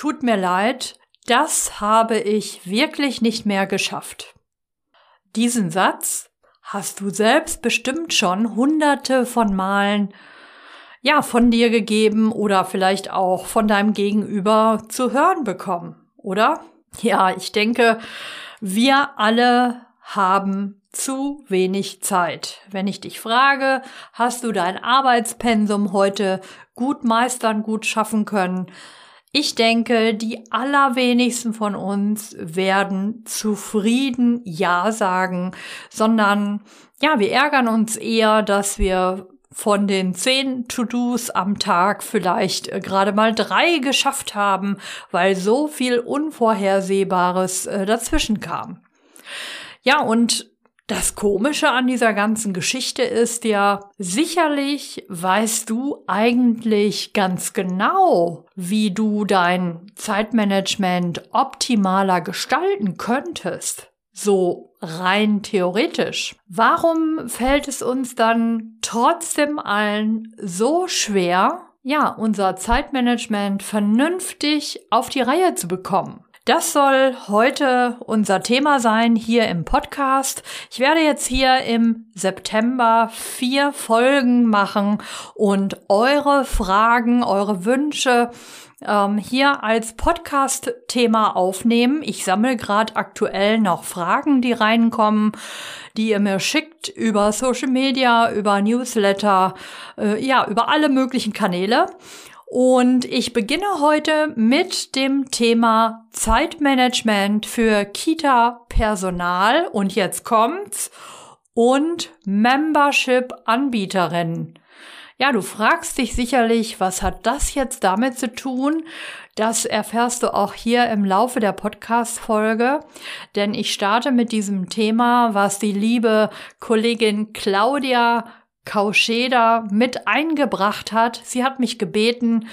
tut mir leid, das habe ich wirklich nicht mehr geschafft. Diesen Satz hast du selbst bestimmt schon hunderte von Malen ja, von dir gegeben oder vielleicht auch von deinem Gegenüber zu hören bekommen, oder? Ja, ich denke, wir alle haben zu wenig Zeit. Wenn ich dich frage, hast du dein Arbeitspensum heute gut meistern, gut schaffen können? Ich denke, die allerwenigsten von uns werden zufrieden Ja sagen, sondern ja, wir ärgern uns eher, dass wir von den zehn To-Dos am Tag vielleicht äh, gerade mal drei geschafft haben, weil so viel Unvorhersehbares äh, dazwischen kam. Ja, und das Komische an dieser ganzen Geschichte ist ja, sicherlich weißt du eigentlich ganz genau, wie du dein Zeitmanagement optimaler gestalten könntest. So rein theoretisch. Warum fällt es uns dann trotzdem allen so schwer, ja, unser Zeitmanagement vernünftig auf die Reihe zu bekommen? Das soll heute unser Thema sein hier im Podcast. Ich werde jetzt hier im September vier Folgen machen und eure Fragen, eure Wünsche ähm, hier als Podcast-Thema aufnehmen. Ich sammle gerade aktuell noch Fragen, die reinkommen, die ihr mir schickt über Social Media, über Newsletter, äh, ja, über alle möglichen Kanäle. Und ich beginne heute mit dem Thema Zeitmanagement für Kita-Personal. Und jetzt kommt's. Und Membership-Anbieterinnen. Ja, du fragst dich sicherlich, was hat das jetzt damit zu tun? Das erfährst du auch hier im Laufe der Podcast-Folge, denn ich starte mit diesem Thema, was die liebe Kollegin Claudia Kauscheder mit eingebracht hat. Sie hat mich gebeten,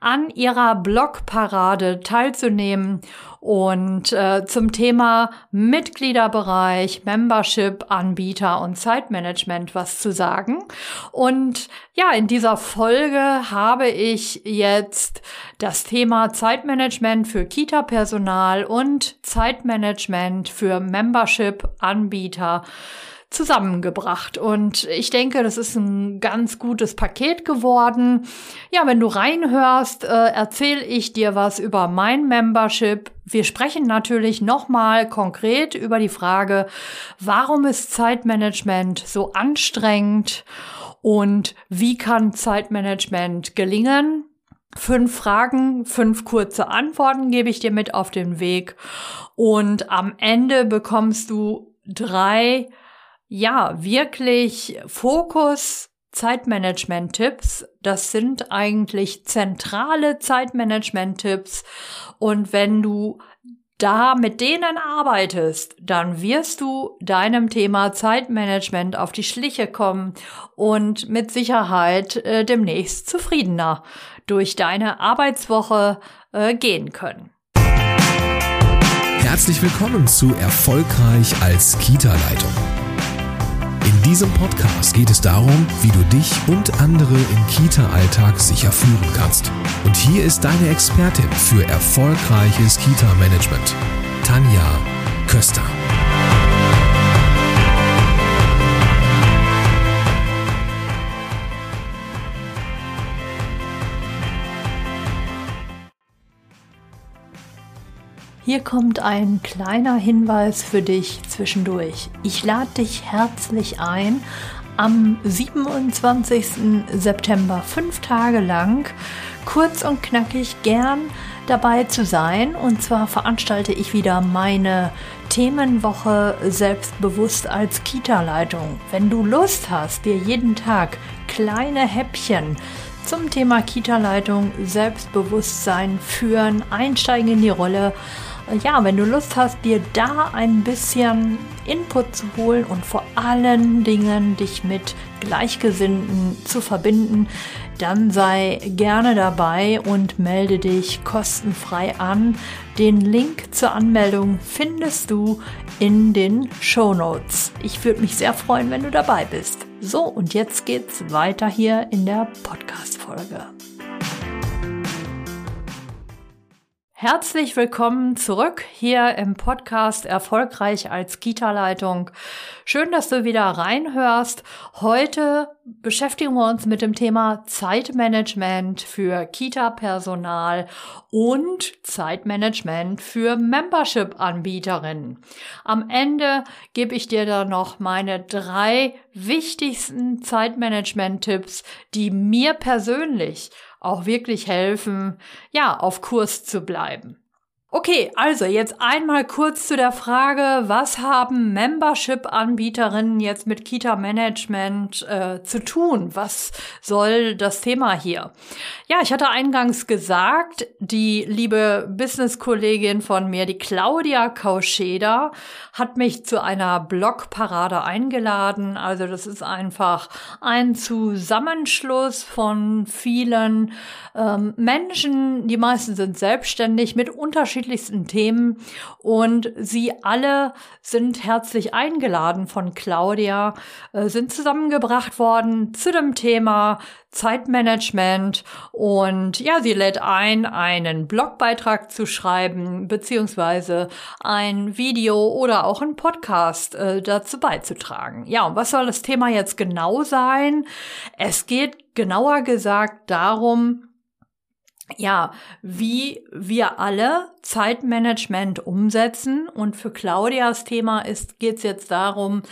an ihrer Blogparade teilzunehmen und äh, zum Thema Mitgliederbereich, Membership, Anbieter und Zeitmanagement was zu sagen. Und ja, in dieser Folge habe ich jetzt das Thema Zeitmanagement für Kita-Personal und Zeitmanagement für Membership-Anbieter zusammengebracht. Und ich denke, das ist ein ganz gutes Paket geworden. Ja, wenn du reinhörst, äh, erzähle ich dir was über mein Membership. Wir sprechen natürlich nochmal konkret über die Frage, warum ist Zeitmanagement so anstrengend und wie kann Zeitmanagement gelingen? Fünf Fragen, fünf kurze Antworten gebe ich dir mit auf den Weg. Und am Ende bekommst du drei ja, wirklich Fokus Zeitmanagement-Tipps. Das sind eigentlich zentrale Zeitmanagement-Tipps. Und wenn du da mit denen arbeitest, dann wirst du deinem Thema Zeitmanagement auf die Schliche kommen und mit Sicherheit äh, demnächst zufriedener durch deine Arbeitswoche äh, gehen können. Herzlich willkommen zu Erfolgreich als Kita-Leitung diesem Podcast geht es darum, wie du dich und andere im Kita-Alltag sicher führen kannst. Und hier ist deine Expertin für erfolgreiches Kita-Management, Tanja Köster. Hier kommt ein kleiner Hinweis für dich zwischendurch. Ich lade dich herzlich ein, am 27. September fünf Tage lang kurz und knackig gern dabei zu sein. Und zwar veranstalte ich wieder meine Themenwoche selbstbewusst als Kita-Leitung. Wenn du Lust hast, dir jeden Tag kleine Häppchen zum Thema Kita-Leitung, Selbstbewusstsein führen, einsteigen in die Rolle, ja, wenn du Lust hast, dir da ein bisschen Input zu holen und vor allen Dingen dich mit Gleichgesinnten zu verbinden, dann sei gerne dabei und melde dich kostenfrei an. Den Link zur Anmeldung findest du in den Show Notes. Ich würde mich sehr freuen, wenn du dabei bist. So, und jetzt geht's weiter hier in der Podcast-Folge. Herzlich willkommen zurück hier im Podcast Erfolgreich als Kita-Leitung. Schön, dass du wieder reinhörst. Heute beschäftigen wir uns mit dem Thema Zeitmanagement für Kita-Personal und Zeitmanagement für Membership-Anbieterinnen. Am Ende gebe ich dir da noch meine drei wichtigsten Zeitmanagement-Tipps, die mir persönlich auch wirklich helfen, ja, auf Kurs zu bleiben. Okay, also jetzt einmal kurz zu der Frage, was haben Membership-Anbieterinnen jetzt mit Kita-Management äh, zu tun? Was soll das Thema hier? Ja, ich hatte eingangs gesagt, die liebe Business-Kollegin von mir, die Claudia Kauscheda, hat mich zu einer Blogparade eingeladen. Also das ist einfach ein Zusammenschluss von vielen ähm, Menschen, die meisten sind selbstständig mit unterschiedlichen unterschiedlichsten Themen und sie alle sind herzlich eingeladen von Claudia, äh, sind zusammengebracht worden zu dem Thema Zeitmanagement und ja, sie lädt ein, einen Blogbeitrag zu schreiben, beziehungsweise ein Video oder auch ein Podcast äh, dazu beizutragen. Ja, und was soll das Thema jetzt genau sein? Es geht genauer gesagt darum, ja, wie wir alle Zeitmanagement umsetzen. Und für Claudias Thema ist geht es jetzt darum,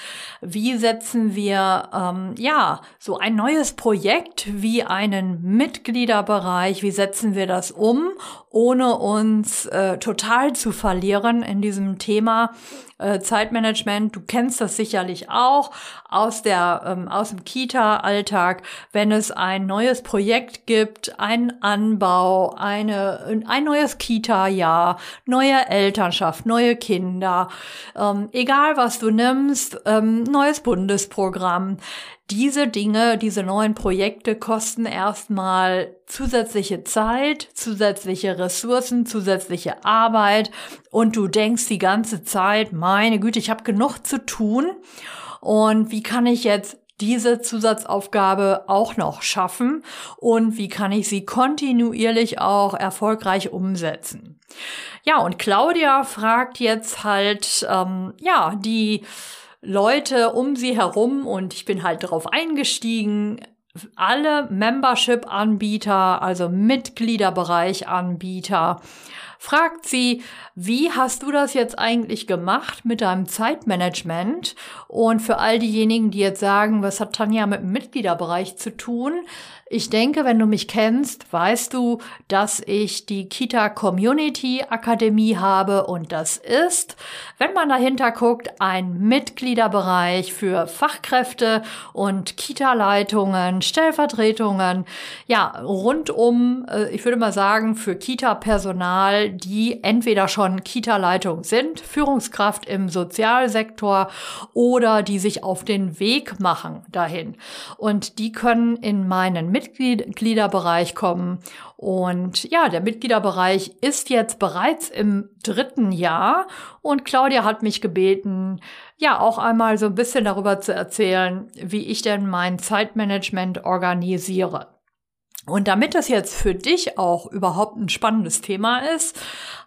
wie setzen wir ähm, ja so ein neues Projekt wie einen Mitgliederbereich, wie setzen wir das um, ohne uns äh, total zu verlieren in diesem Thema äh, Zeitmanagement. Du kennst das sicherlich auch aus der ähm, aus dem Kita-Alltag, wenn es ein neues Projekt gibt, einen Anbau, eine ein neues Kita-Jahr, neue Elternschaft, neue Kinder, ähm, egal was du nimmst, ähm, neues Bundesprogramm. Diese Dinge, diese neuen Projekte kosten erstmal zusätzliche Zeit, zusätzliche Ressourcen, zusätzliche Arbeit. Und du denkst die ganze Zeit, meine Güte, ich habe genug zu tun. Und wie kann ich jetzt diese Zusatzaufgabe auch noch schaffen und wie kann ich sie kontinuierlich auch erfolgreich umsetzen. Ja, und Claudia fragt jetzt halt, ähm, ja, die Leute um sie herum und ich bin halt darauf eingestiegen. Alle Membership-Anbieter, also Mitgliederbereich-Anbieter, fragt sie, wie hast du das jetzt eigentlich gemacht mit deinem Zeitmanagement? Und für all diejenigen, die jetzt sagen, was hat Tanja mit dem Mitgliederbereich zu tun? Ich denke, wenn du mich kennst, weißt du, dass ich die Kita Community Akademie habe und das ist, wenn man dahinter guckt, ein Mitgliederbereich für Fachkräfte und Kita-Leitungen, Stellvertretungen, ja, rundum, äh, ich würde mal sagen, für Kita-Personal, die entweder schon Kita-Leitung sind, Führungskraft im Sozialsektor oder die sich auf den Weg machen dahin. Und die können in meinen Mitgliederbereich kommen. Und ja, der Mitgliederbereich ist jetzt bereits im dritten Jahr und Claudia hat mich gebeten, ja, auch einmal so ein bisschen darüber zu erzählen, wie ich denn mein Zeitmanagement organisiere. Und damit das jetzt für dich auch überhaupt ein spannendes Thema ist,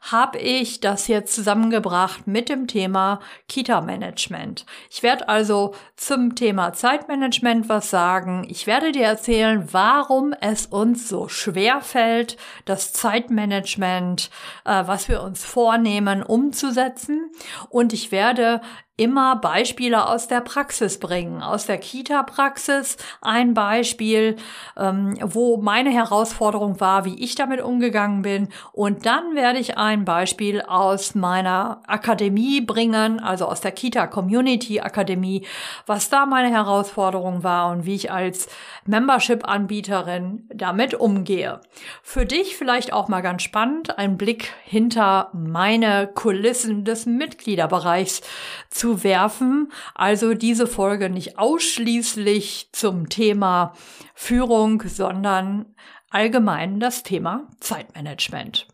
habe ich das jetzt zusammengebracht mit dem Thema Kita-Management. Ich werde also zum Thema Zeitmanagement was sagen. Ich werde dir erzählen, warum es uns so schwer fällt, das Zeitmanagement, äh, was wir uns vornehmen, umzusetzen. Und ich werde immer Beispiele aus der Praxis bringen, aus der Kita-Praxis. Ein Beispiel, ähm, wo meine Herausforderung war, wie ich damit umgegangen bin. Und dann werde ich ein Beispiel aus meiner Akademie bringen, also aus der Kita Community Akademie, was da meine Herausforderung war und wie ich als Membership-Anbieterin damit umgehe. Für dich vielleicht auch mal ganz spannend, ein Blick hinter meine Kulissen des Mitgliederbereichs zu zu werfen. Also diese Folge nicht ausschließlich zum Thema Führung, sondern allgemein das Thema Zeitmanagement.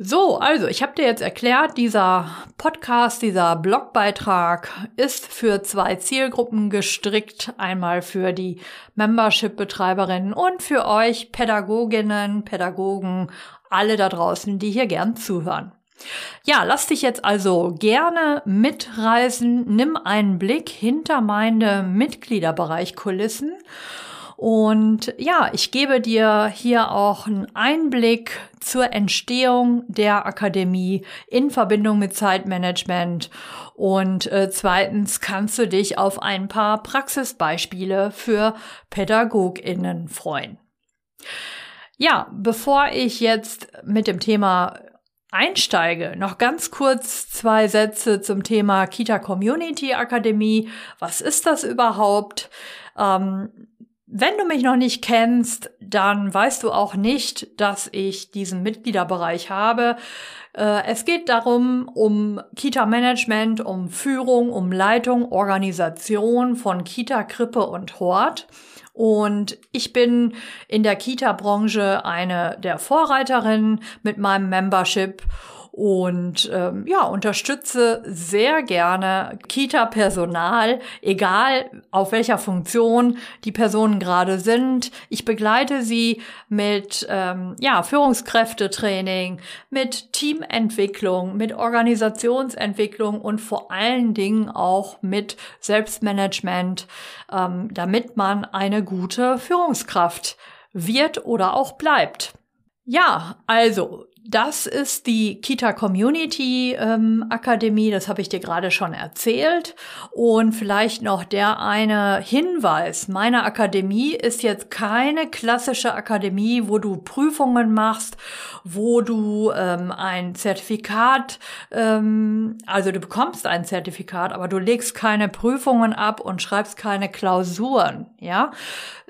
So, also ich habe dir jetzt erklärt, dieser Podcast, dieser Blogbeitrag ist für zwei Zielgruppen gestrickt. Einmal für die Membership-Betreiberinnen und für euch Pädagoginnen, Pädagogen, alle da draußen, die hier gern zuhören. Ja, lass dich jetzt also gerne mitreisen. Nimm einen Blick hinter meine Mitgliederbereich Kulissen und ja, ich gebe dir hier auch einen Einblick zur Entstehung der Akademie in Verbindung mit Zeitmanagement. Und äh, zweitens kannst du dich auf ein paar Praxisbeispiele für Pädagoginnen freuen. Ja, bevor ich jetzt mit dem Thema einsteige, noch ganz kurz zwei Sätze zum Thema Kita Community Akademie. Was ist das überhaupt? Ähm, wenn du mich noch nicht kennst, dann weißt du auch nicht, dass ich diesen Mitgliederbereich habe. Äh, es geht darum, um Kita-Management, um Führung, um Leitung, Organisation von Kita, Krippe und Hort. Und ich bin in der Kita-Branche eine der Vorreiterinnen mit meinem Membership und ähm, ja, unterstütze sehr gerne Kita-Personal, egal auf welcher Funktion die Personen gerade sind. Ich begleite sie mit ähm, ja, Führungskräftetraining, mit Teamentwicklung, mit Organisationsentwicklung und vor allen Dingen auch mit Selbstmanagement, ähm, damit man eine gute Führungskraft wird oder auch bleibt. Ja, also das ist die Kita Community ähm, Akademie, das habe ich dir gerade schon erzählt. Und vielleicht noch der eine Hinweis. Meine Akademie ist jetzt keine klassische Akademie, wo du Prüfungen machst, wo du ähm, ein Zertifikat, ähm, also du bekommst ein Zertifikat, aber du legst keine Prüfungen ab und schreibst keine Klausuren. Ja,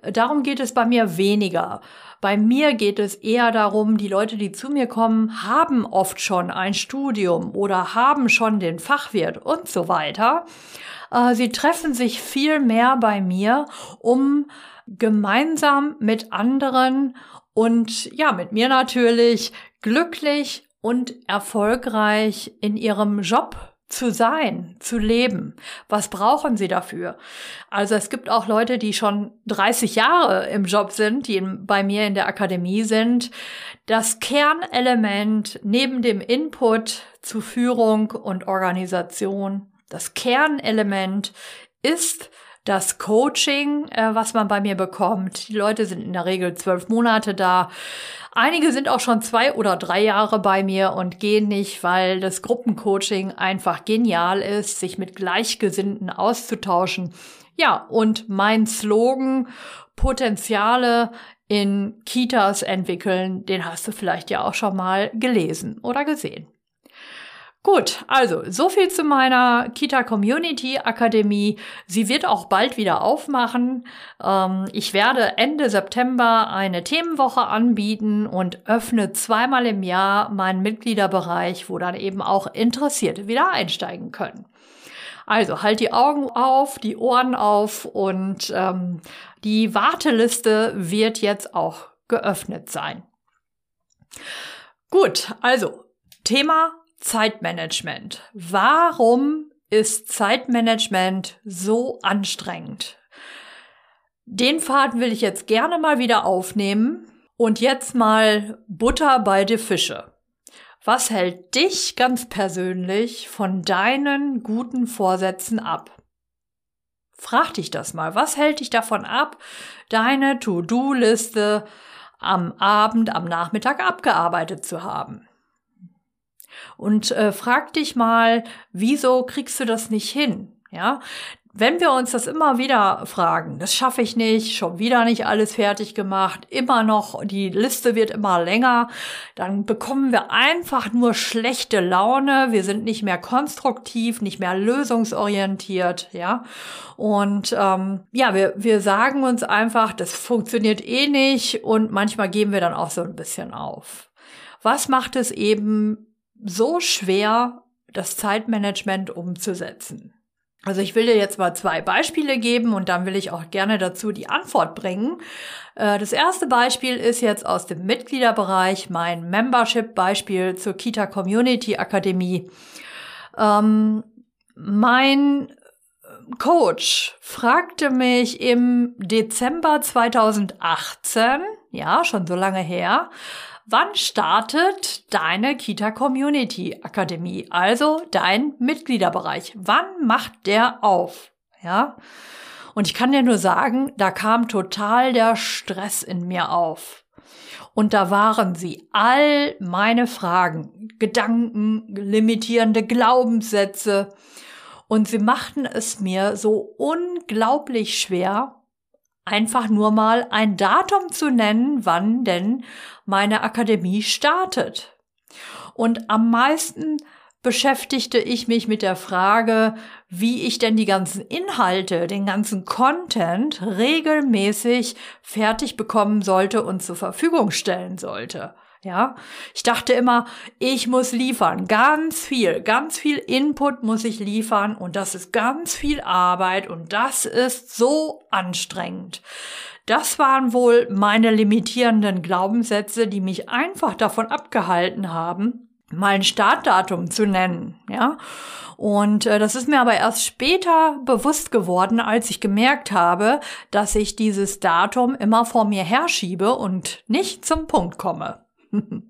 darum geht es bei mir weniger. Bei mir geht es eher darum, die Leute, die zu mir kommen, haben oft schon ein Studium oder haben schon den Fachwirt und so weiter. Äh, sie treffen sich viel mehr bei mir, um gemeinsam mit anderen und ja, mit mir natürlich glücklich und erfolgreich in ihrem Job zu sein, zu leben. Was brauchen sie dafür? Also es gibt auch Leute, die schon 30 Jahre im Job sind, die bei mir in der Akademie sind. Das Kernelement neben dem Input zu Führung und Organisation, das Kernelement ist das Coaching, äh, was man bei mir bekommt. Die Leute sind in der Regel zwölf Monate da. Einige sind auch schon zwei oder drei Jahre bei mir und gehen nicht, weil das Gruppencoaching einfach genial ist, sich mit Gleichgesinnten auszutauschen. Ja, und mein Slogan, Potenziale in Kitas entwickeln, den hast du vielleicht ja auch schon mal gelesen oder gesehen. Gut, also so viel zu meiner Kita Community Akademie. Sie wird auch bald wieder aufmachen. Ähm, ich werde Ende September eine Themenwoche anbieten und öffne zweimal im Jahr meinen Mitgliederbereich, wo dann eben auch Interessierte wieder einsteigen können. Also halt die Augen auf, die Ohren auf und ähm, die Warteliste wird jetzt auch geöffnet sein. Gut, also Thema Zeitmanagement. Warum ist Zeitmanagement so anstrengend? Den Faden will ich jetzt gerne mal wieder aufnehmen und jetzt mal Butter bei die Fische. Was hält dich ganz persönlich von deinen guten Vorsätzen ab? Frag dich das mal. Was hält dich davon ab, deine To-Do-Liste am Abend, am Nachmittag abgearbeitet zu haben? Und äh, frag dich mal, wieso kriegst du das nicht hin? Ja, wenn wir uns das immer wieder fragen, das schaffe ich nicht, schon wieder nicht alles fertig gemacht, immer noch, die Liste wird immer länger, dann bekommen wir einfach nur schlechte Laune, wir sind nicht mehr konstruktiv, nicht mehr lösungsorientiert, ja. Und ähm, ja, wir, wir sagen uns einfach, das funktioniert eh nicht und manchmal geben wir dann auch so ein bisschen auf. Was macht es eben so schwer, das Zeitmanagement umzusetzen? Also ich will dir jetzt mal zwei Beispiele geben und dann will ich auch gerne dazu die Antwort bringen. Äh, das erste Beispiel ist jetzt aus dem Mitgliederbereich mein Membership-Beispiel zur Kita Community Akademie. Ähm, mein Coach fragte mich im Dezember 2018, ja, schon so lange her, wann startet deine Kita Community Akademie, also dein Mitgliederbereich? Wann macht der auf? Ja. Und ich kann dir nur sagen, da kam total der Stress in mir auf. Und da waren sie all meine Fragen, Gedanken, limitierende Glaubenssätze, und sie machten es mir so unglaublich schwer, einfach nur mal ein Datum zu nennen, wann denn meine Akademie startet. Und am meisten beschäftigte ich mich mit der Frage, wie ich denn die ganzen Inhalte, den ganzen Content regelmäßig fertig bekommen sollte und zur Verfügung stellen sollte. Ja, ich dachte immer, ich muss liefern, ganz viel, ganz viel Input muss ich liefern und das ist ganz viel Arbeit und das ist so anstrengend. Das waren wohl meine limitierenden Glaubenssätze, die mich einfach davon abgehalten haben, mein Startdatum zu nennen, ja. Und äh, das ist mir aber erst später bewusst geworden, als ich gemerkt habe, dass ich dieses Datum immer vor mir herschiebe und nicht zum Punkt komme.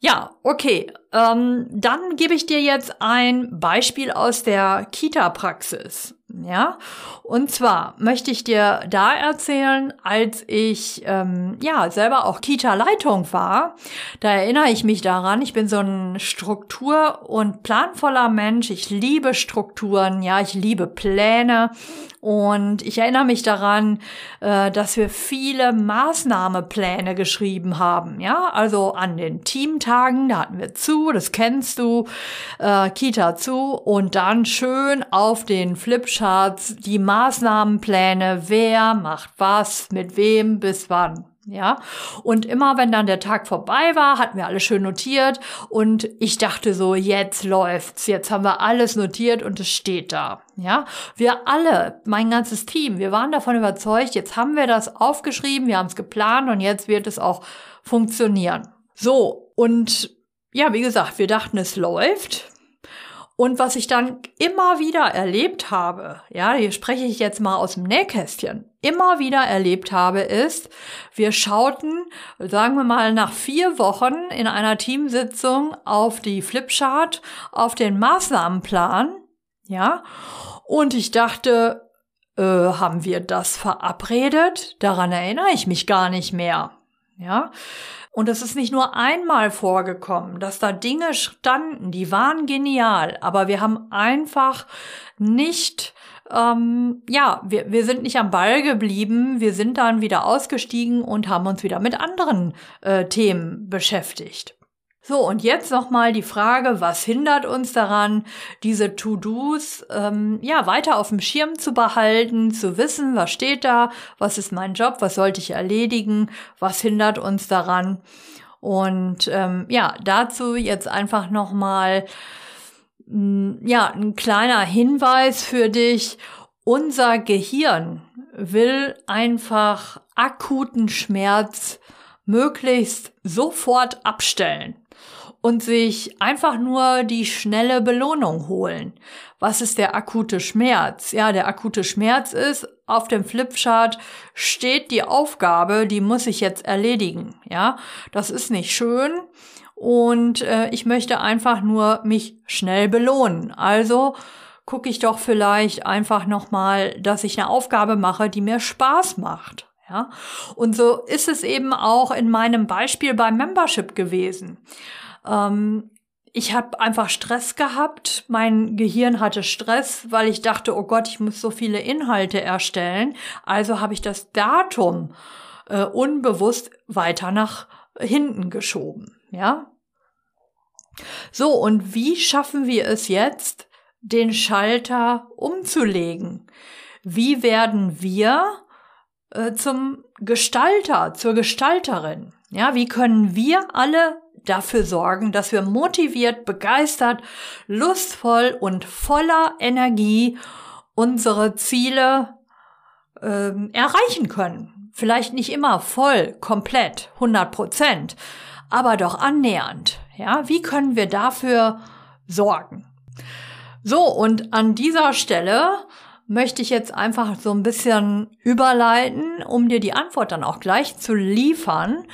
ja, okay. Ähm, dann gebe ich dir jetzt ein Beispiel aus der Kita-Praxis. Ja, und zwar möchte ich dir da erzählen, als ich ähm, ja selber auch Kita-Leitung war. Da erinnere ich mich daran. Ich bin so ein Struktur- und planvoller Mensch. Ich liebe Strukturen. Ja, ich liebe Pläne. Und ich erinnere mich daran, äh, dass wir viele Maßnahmepläne geschrieben haben. Ja, also an den Teamtagen, da hatten wir zu, das kennst du, äh, Kita zu und dann schön auf den Flipcharts die Maßnahmenpläne, wer macht was, mit wem, bis wann. Ja, und immer wenn dann der Tag vorbei war, hatten wir alles schön notiert und ich dachte so, jetzt läuft's, jetzt haben wir alles notiert und es steht da. Ja, wir alle, mein ganzes Team, wir waren davon überzeugt, jetzt haben wir das aufgeschrieben, wir haben es geplant und jetzt wird es auch funktionieren. So, und ja, wie gesagt, wir dachten, es läuft. Und was ich dann immer wieder erlebt habe, ja, hier spreche ich jetzt mal aus dem Nähkästchen, immer wieder erlebt habe, ist, wir schauten, sagen wir mal, nach vier Wochen in einer Teamsitzung auf die Flipchart, auf den Maßnahmenplan, ja, und ich dachte, äh, haben wir das verabredet? Daran erinnere ich mich gar nicht mehr, ja. Und es ist nicht nur einmal vorgekommen, dass da Dinge standen, die waren genial, aber wir haben einfach nicht ähm, ja, wir, wir sind nicht am Ball geblieben, wir sind dann wieder ausgestiegen und haben uns wieder mit anderen äh, Themen beschäftigt. So, und jetzt nochmal die Frage, was hindert uns daran, diese To-Dos ähm, ja weiter auf dem Schirm zu behalten, zu wissen, was steht da, was ist mein Job, was sollte ich erledigen, was hindert uns daran. Und ähm, ja, dazu jetzt einfach nochmal mm, ja, ein kleiner Hinweis für dich. Unser Gehirn will einfach akuten Schmerz möglichst sofort abstellen und sich einfach nur die schnelle Belohnung holen. Was ist der akute Schmerz? Ja, der akute Schmerz ist, auf dem Flipchart steht die Aufgabe, die muss ich jetzt erledigen. Ja, das ist nicht schön und äh, ich möchte einfach nur mich schnell belohnen. Also gucke ich doch vielleicht einfach noch mal, dass ich eine Aufgabe mache, die mir Spaß macht. Ja, und so ist es eben auch in meinem Beispiel beim Membership gewesen. Ähm, ich habe einfach Stress gehabt. Mein Gehirn hatte Stress, weil ich dachte, oh Gott, ich muss so viele Inhalte erstellen. Also habe ich das Datum äh, unbewusst weiter nach hinten geschoben. Ja. So, und wie schaffen wir es jetzt, den Schalter umzulegen? Wie werden wir äh, zum Gestalter, zur Gestalterin? Ja, wie können wir alle dafür sorgen, dass wir motiviert, begeistert, lustvoll und voller Energie unsere Ziele ähm, erreichen können. Vielleicht nicht immer voll, komplett, 100 Prozent, aber doch annähernd. Ja, wie können wir dafür sorgen? So, und an dieser Stelle möchte ich jetzt einfach so ein bisschen überleiten, um dir die Antwort dann auch gleich zu liefern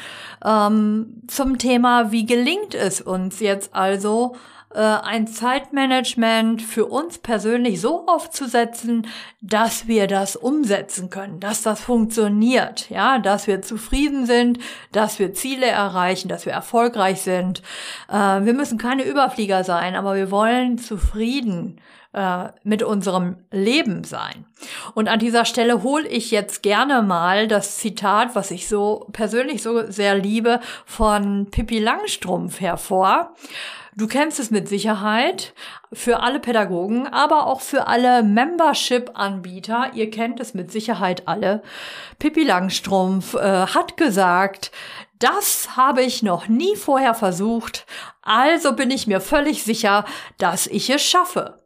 ähm, zum Thema, wie gelingt es uns jetzt also, äh, ein Zeitmanagement für uns persönlich so aufzusetzen, dass wir das umsetzen können, dass das funktioniert, ja, dass wir zufrieden sind, dass wir Ziele erreichen, dass wir erfolgreich sind. Äh, wir müssen keine Überflieger sein, aber wir wollen zufrieden äh, mit unserem Leben sein. Und an dieser Stelle hole ich jetzt gerne mal das Zitat, was ich so persönlich so sehr liebe, von Pippi Langstrumpf hervor. Du kennst es mit Sicherheit für alle Pädagogen, aber auch für alle Membership-Anbieter. Ihr kennt es mit Sicherheit alle. Pippi Langstrumpf äh, hat gesagt, das habe ich noch nie vorher versucht, also bin ich mir völlig sicher, dass ich es schaffe.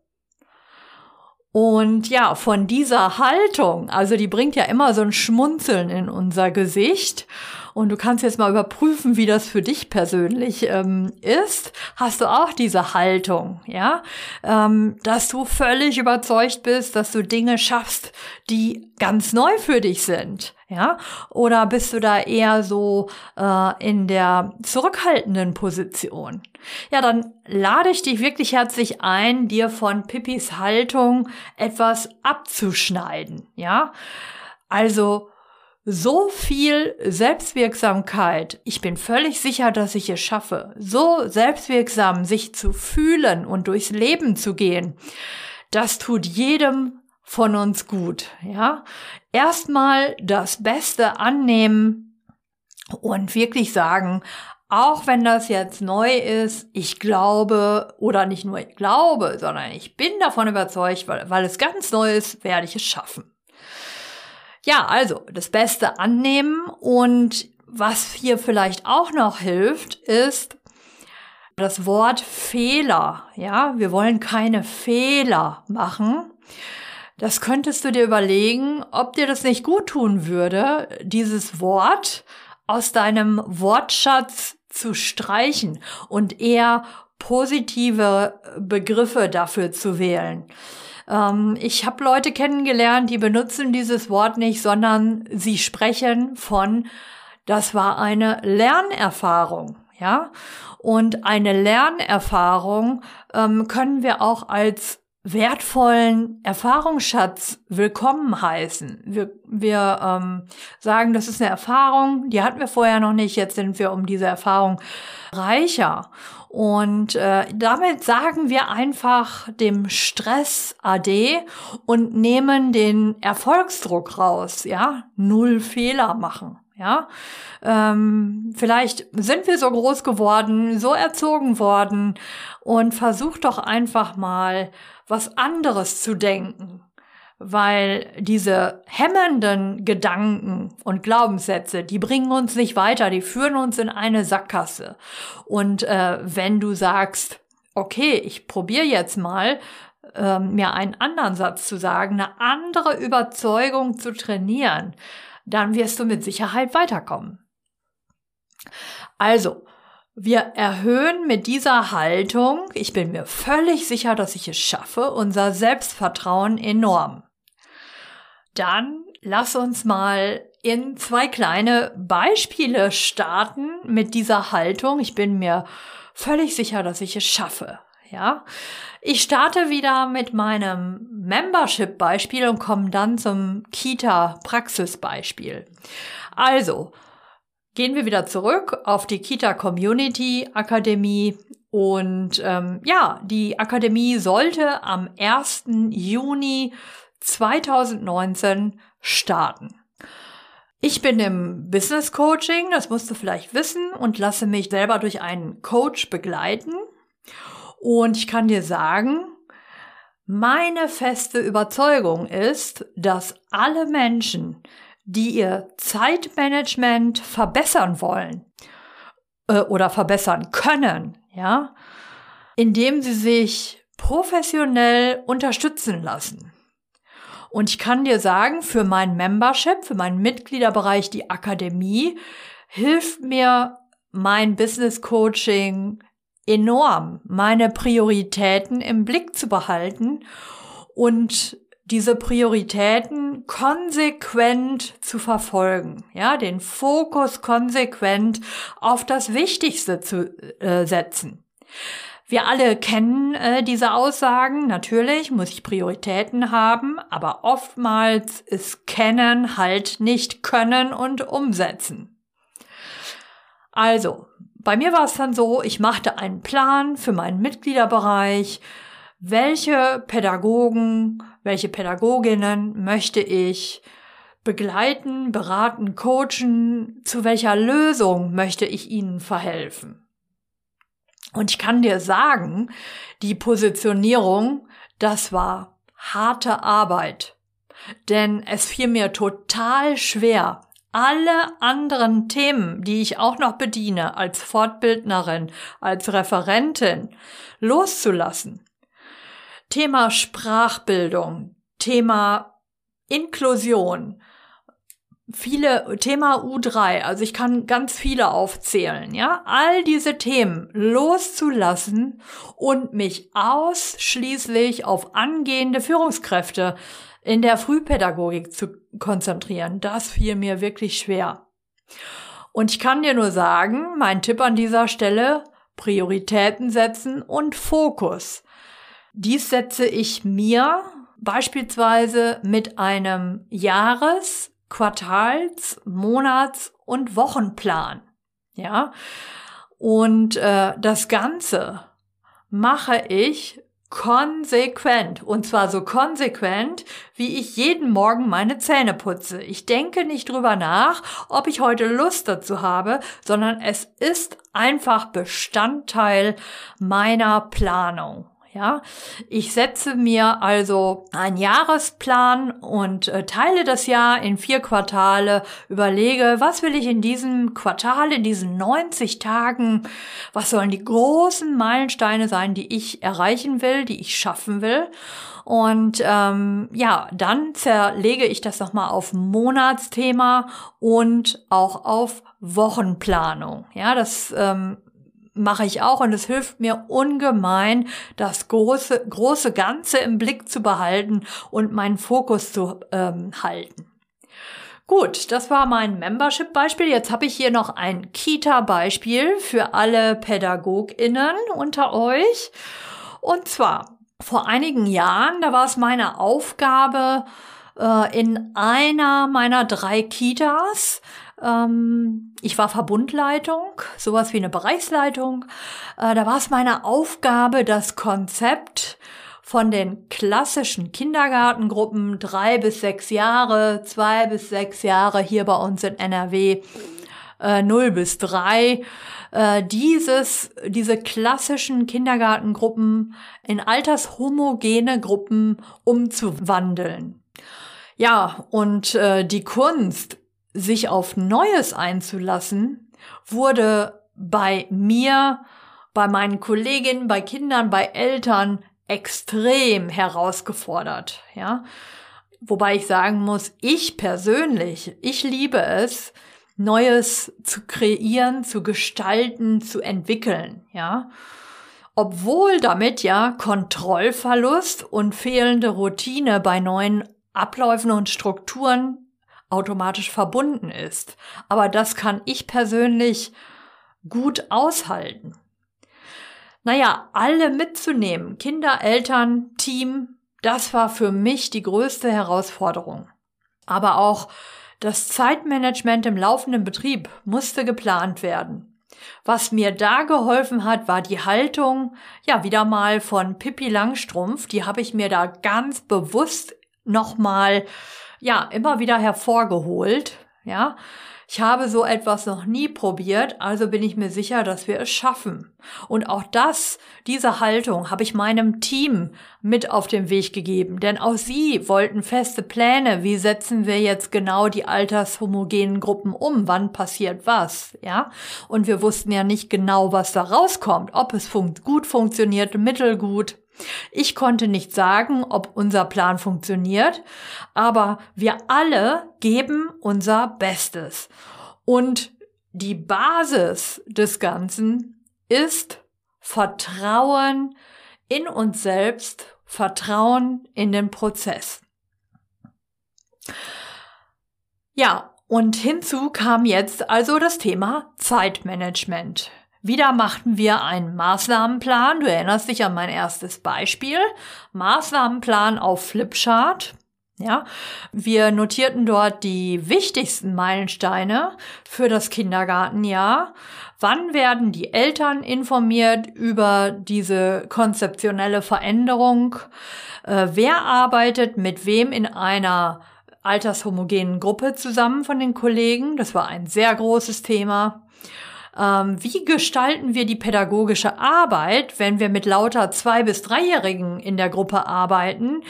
Und ja, von dieser Haltung, also die bringt ja immer so ein Schmunzeln in unser Gesicht. Und du kannst jetzt mal überprüfen, wie das für dich persönlich ähm, ist. Hast du auch diese Haltung, ja, ähm, dass du völlig überzeugt bist, dass du Dinge schaffst, die ganz neu für dich sind, ja? Oder bist du da eher so äh, in der zurückhaltenden Position? Ja, dann lade ich dich wirklich herzlich ein, dir von Pippis Haltung etwas abzuschneiden, ja? Also so viel Selbstwirksamkeit. Ich bin völlig sicher, dass ich es schaffe. So selbstwirksam sich zu fühlen und durchs Leben zu gehen. Das tut jedem von uns gut, ja. Erstmal das Beste annehmen und wirklich sagen, auch wenn das jetzt neu ist, ich glaube, oder nicht nur ich glaube, sondern ich bin davon überzeugt, weil, weil es ganz neu ist, werde ich es schaffen. Ja, also das Beste annehmen und was hier vielleicht auch noch hilft, ist das Wort Fehler. Ja, wir wollen keine Fehler machen. Das könntest du dir überlegen, ob dir das nicht gut tun würde, dieses Wort aus deinem Wortschatz zu streichen und eher positive Begriffe dafür zu wählen. Ähm, ich habe Leute kennengelernt, die benutzen dieses Wort nicht, sondern sie sprechen von, das war eine Lernerfahrung, ja. Und eine Lernerfahrung ähm, können wir auch als wertvollen Erfahrungsschatz willkommen heißen. Wir, wir ähm, sagen, das ist eine Erfahrung, die hatten wir vorher noch nicht, jetzt sind wir um diese Erfahrung reicher. Und äh, damit sagen wir einfach dem Stress AD und nehmen den Erfolgsdruck raus, ja, null Fehler machen. Ja, ähm, vielleicht sind wir so groß geworden, so erzogen worden und versuch doch einfach mal was anderes zu denken weil diese hemmenden Gedanken und Glaubenssätze, die bringen uns nicht weiter, die führen uns in eine Sackgasse. Und äh, wenn du sagst, okay, ich probiere jetzt mal, äh, mir einen anderen Satz zu sagen, eine andere Überzeugung zu trainieren, dann wirst du mit Sicherheit weiterkommen. Also, wir erhöhen mit dieser Haltung, ich bin mir völlig sicher, dass ich es schaffe, unser Selbstvertrauen enorm. Dann lass uns mal in zwei kleine Beispiele starten mit dieser Haltung. Ich bin mir völlig sicher, dass ich es schaffe. Ja, ich starte wieder mit meinem Membership-Beispiel und komme dann zum Kita-Praxis-Beispiel. Also, gehen wir wieder zurück auf die Kita Community Akademie und ähm, ja, die Akademie sollte am 1. Juni 2019 starten. Ich bin im Business Coaching, das musst du vielleicht wissen, und lasse mich selber durch einen Coach begleiten. Und ich kann dir sagen, meine feste Überzeugung ist, dass alle Menschen, die ihr Zeitmanagement verbessern wollen, äh, oder verbessern können, ja, indem sie sich professionell unterstützen lassen. Und ich kann dir sagen, für mein Membership, für meinen Mitgliederbereich, die Akademie, hilft mir mein Business Coaching enorm, meine Prioritäten im Blick zu behalten und diese Prioritäten konsequent zu verfolgen, ja, den Fokus konsequent auf das Wichtigste zu äh, setzen. Wir alle kennen äh, diese Aussagen. Natürlich muss ich Prioritäten haben, aber oftmals ist Kennen halt nicht Können und Umsetzen. Also, bei mir war es dann so, ich machte einen Plan für meinen Mitgliederbereich. Welche Pädagogen, welche Pädagoginnen möchte ich begleiten, beraten, coachen? Zu welcher Lösung möchte ich ihnen verhelfen? Und ich kann dir sagen, die Positionierung, das war harte Arbeit. Denn es fiel mir total schwer, alle anderen Themen, die ich auch noch bediene als Fortbildnerin, als Referentin, loszulassen. Thema Sprachbildung, Thema Inklusion, viele Thema U3, also ich kann ganz viele aufzählen, ja, all diese Themen loszulassen und mich ausschließlich auf angehende Führungskräfte in der Frühpädagogik zu konzentrieren, das fiel mir wirklich schwer. Und ich kann dir nur sagen, mein Tipp an dieser Stelle, Prioritäten setzen und Fokus. Dies setze ich mir beispielsweise mit einem Jahres-, Quartals-, Monats- und Wochenplan. Ja, und äh, das Ganze mache ich konsequent. Und zwar so konsequent, wie ich jeden Morgen meine Zähne putze. Ich denke nicht drüber nach, ob ich heute Lust dazu habe, sondern es ist einfach Bestandteil meiner Planung. Ja, ich setze mir also einen Jahresplan und äh, teile das Jahr in vier Quartale, überlege, was will ich in diesem Quartal, in diesen 90 Tagen, was sollen die großen Meilensteine sein, die ich erreichen will, die ich schaffen will. Und ähm, ja, dann zerlege ich das nochmal auf Monatsthema und auch auf Wochenplanung. Ja, das ähm, mache ich auch und es hilft mir ungemein, das große, große Ganze im Blick zu behalten und meinen Fokus zu ähm, halten. Gut, das war mein Membership-Beispiel. Jetzt habe ich hier noch ein Kita-Beispiel für alle PädagogInnen unter euch. Und zwar, vor einigen Jahren, da war es meine Aufgabe, äh, in einer meiner drei Kitas ähm, ich war Verbundleitung, sowas wie eine Bereichsleitung. Äh, da war es meine Aufgabe, das Konzept von den klassischen Kindergartengruppen drei bis sechs Jahre, zwei bis sechs Jahre hier bei uns in NRW, äh, null bis drei, äh, dieses, diese klassischen Kindergartengruppen in altershomogene Gruppen umzuwandeln. Ja, und äh, die Kunst sich auf Neues einzulassen, wurde bei mir, bei meinen Kolleginnen, bei Kindern, bei Eltern extrem herausgefordert, ja. Wobei ich sagen muss, ich persönlich, ich liebe es, Neues zu kreieren, zu gestalten, zu entwickeln, ja. Obwohl damit ja Kontrollverlust und fehlende Routine bei neuen Abläufen und Strukturen automatisch verbunden ist. Aber das kann ich persönlich gut aushalten. Naja, alle mitzunehmen, Kinder, Eltern, Team, das war für mich die größte Herausforderung. Aber auch das Zeitmanagement im laufenden Betrieb musste geplant werden. Was mir da geholfen hat, war die Haltung, ja, wieder mal von Pippi Langstrumpf. Die habe ich mir da ganz bewusst nochmal ja, immer wieder hervorgeholt, ja. Ich habe so etwas noch nie probiert, also bin ich mir sicher, dass wir es schaffen. Und auch das, diese Haltung habe ich meinem Team mit auf den Weg gegeben, denn auch sie wollten feste Pläne, wie setzen wir jetzt genau die altershomogenen Gruppen um, wann passiert was, ja? Und wir wussten ja nicht genau, was da rauskommt, ob es fun gut funktioniert, mittelgut. Ich konnte nicht sagen, ob unser Plan funktioniert, aber wir alle geben unser Bestes. Und die Basis des Ganzen ist Vertrauen in uns selbst, Vertrauen in den Prozess. Ja, und hinzu kam jetzt also das Thema Zeitmanagement. Wieder machten wir einen Maßnahmenplan. Du erinnerst dich an mein erstes Beispiel. Maßnahmenplan auf Flipchart. Ja, wir notierten dort die wichtigsten Meilensteine für das Kindergartenjahr. Wann werden die Eltern informiert über diese konzeptionelle Veränderung? Äh, wer arbeitet mit wem in einer altershomogenen Gruppe zusammen von den Kollegen? Das war ein sehr großes Thema. Ähm, wie gestalten wir die pädagogische Arbeit, wenn wir mit lauter zwei- bis dreijährigen in der Gruppe arbeiten?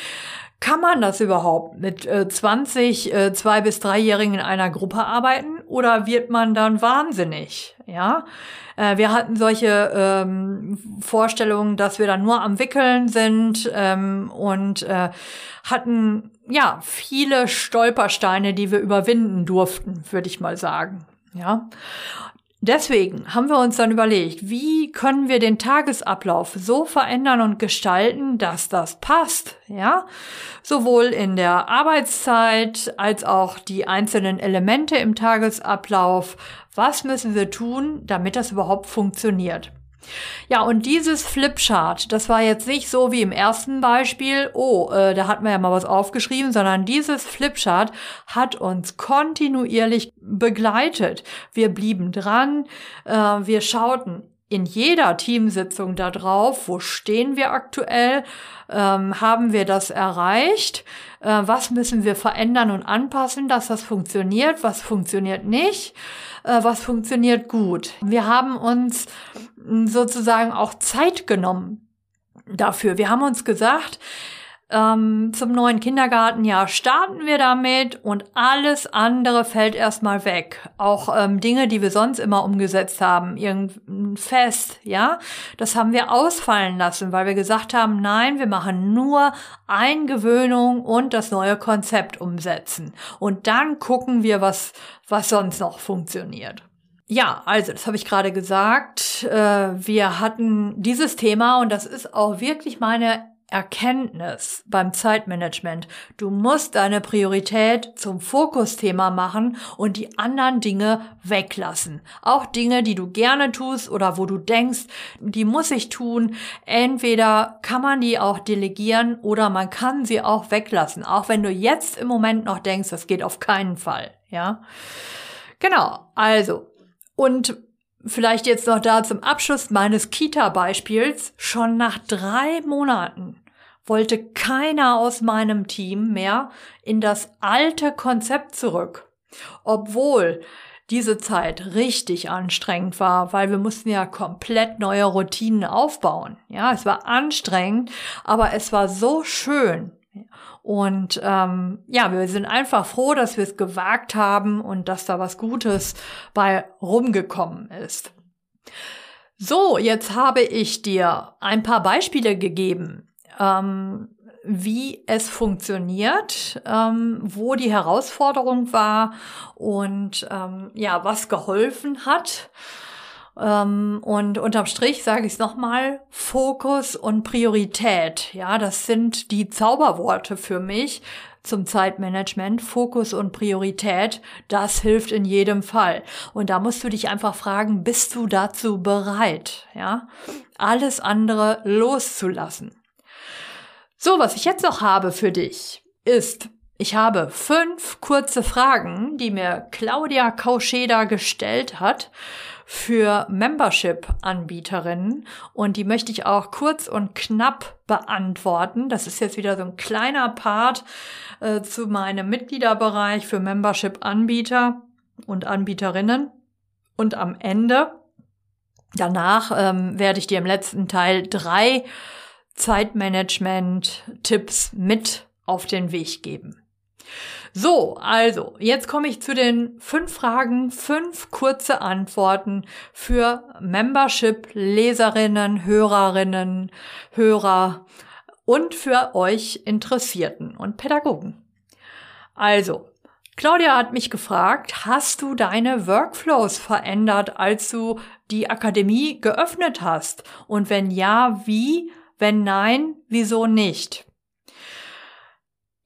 Kann man das überhaupt mit äh, 20 äh, zwei bis dreijährigen in einer Gruppe arbeiten oder wird man dann wahnsinnig? Ja, äh, wir hatten solche ähm, Vorstellungen, dass wir dann nur am Wickeln sind ähm, und äh, hatten ja viele Stolpersteine, die wir überwinden durften, würde ich mal sagen. Ja, Deswegen haben wir uns dann überlegt, wie können wir den Tagesablauf so verändern und gestalten, dass das passt, ja? Sowohl in der Arbeitszeit als auch die einzelnen Elemente im Tagesablauf. Was müssen wir tun, damit das überhaupt funktioniert? Ja, und dieses Flipchart, das war jetzt nicht so wie im ersten Beispiel, oh, äh, da hat man ja mal was aufgeschrieben, sondern dieses Flipchart hat uns kontinuierlich begleitet. Wir blieben dran, äh, wir schauten in jeder Teamsitzung da drauf, wo stehen wir aktuell, ähm, haben wir das erreicht, äh, was müssen wir verändern und anpassen, dass das funktioniert, was funktioniert nicht, äh, was funktioniert gut. Wir haben uns sozusagen auch Zeit genommen dafür. Wir haben uns gesagt, ähm, zum neuen Kindergartenjahr starten wir damit und alles andere fällt erstmal weg. Auch ähm, Dinge, die wir sonst immer umgesetzt haben, irgendein Fest, ja, das haben wir ausfallen lassen, weil wir gesagt haben, nein, wir machen nur Eingewöhnung und das neue Konzept umsetzen. Und dann gucken wir, was, was sonst noch funktioniert. Ja, also das habe ich gerade gesagt. Äh, wir hatten dieses Thema und das ist auch wirklich meine Erkenntnis beim Zeitmanagement. Du musst deine Priorität zum Fokusthema machen und die anderen Dinge weglassen. Auch Dinge, die du gerne tust oder wo du denkst, die muss ich tun. Entweder kann man die auch delegieren oder man kann sie auch weglassen. Auch wenn du jetzt im Moment noch denkst, das geht auf keinen Fall. Ja. Genau. Also. Und Vielleicht jetzt noch da zum Abschluss meines Kita-Beispiels. Schon nach drei Monaten wollte keiner aus meinem Team mehr in das alte Konzept zurück. Obwohl diese Zeit richtig anstrengend war, weil wir mussten ja komplett neue Routinen aufbauen. Ja, es war anstrengend, aber es war so schön. Und ähm, ja, wir sind einfach froh, dass wir es gewagt haben und dass da was Gutes bei rumgekommen ist. So, jetzt habe ich dir ein paar Beispiele gegeben, ähm, wie es funktioniert, ähm, wo die Herausforderung war und ähm, ja, was geholfen hat. Ähm, und unterm Strich sage ich es nochmal, Fokus und Priorität. Ja, das sind die Zauberworte für mich zum Zeitmanagement. Fokus und Priorität, das hilft in jedem Fall. Und da musst du dich einfach fragen, bist du dazu bereit? Ja, alles andere loszulassen. So, was ich jetzt noch habe für dich ist, ich habe fünf kurze Fragen, die mir Claudia Kauscheda gestellt hat für Membership-Anbieterinnen und die möchte ich auch kurz und knapp beantworten. Das ist jetzt wieder so ein kleiner Part äh, zu meinem Mitgliederbereich für Membership-Anbieter. und Anbieterinnen. Und am Ende, danach, ähm, werde ich dir im letzten Teil drei Zeitmanagement-Tipps mit auf den Weg geben. So, also, jetzt komme ich zu den fünf Fragen, fünf kurze Antworten für Membership-Leserinnen, Hörerinnen, Hörer und für euch Interessierten und Pädagogen. Also, Claudia hat mich gefragt, hast du deine Workflows verändert, als du die Akademie geöffnet hast? Und wenn ja, wie? Wenn nein, wieso nicht?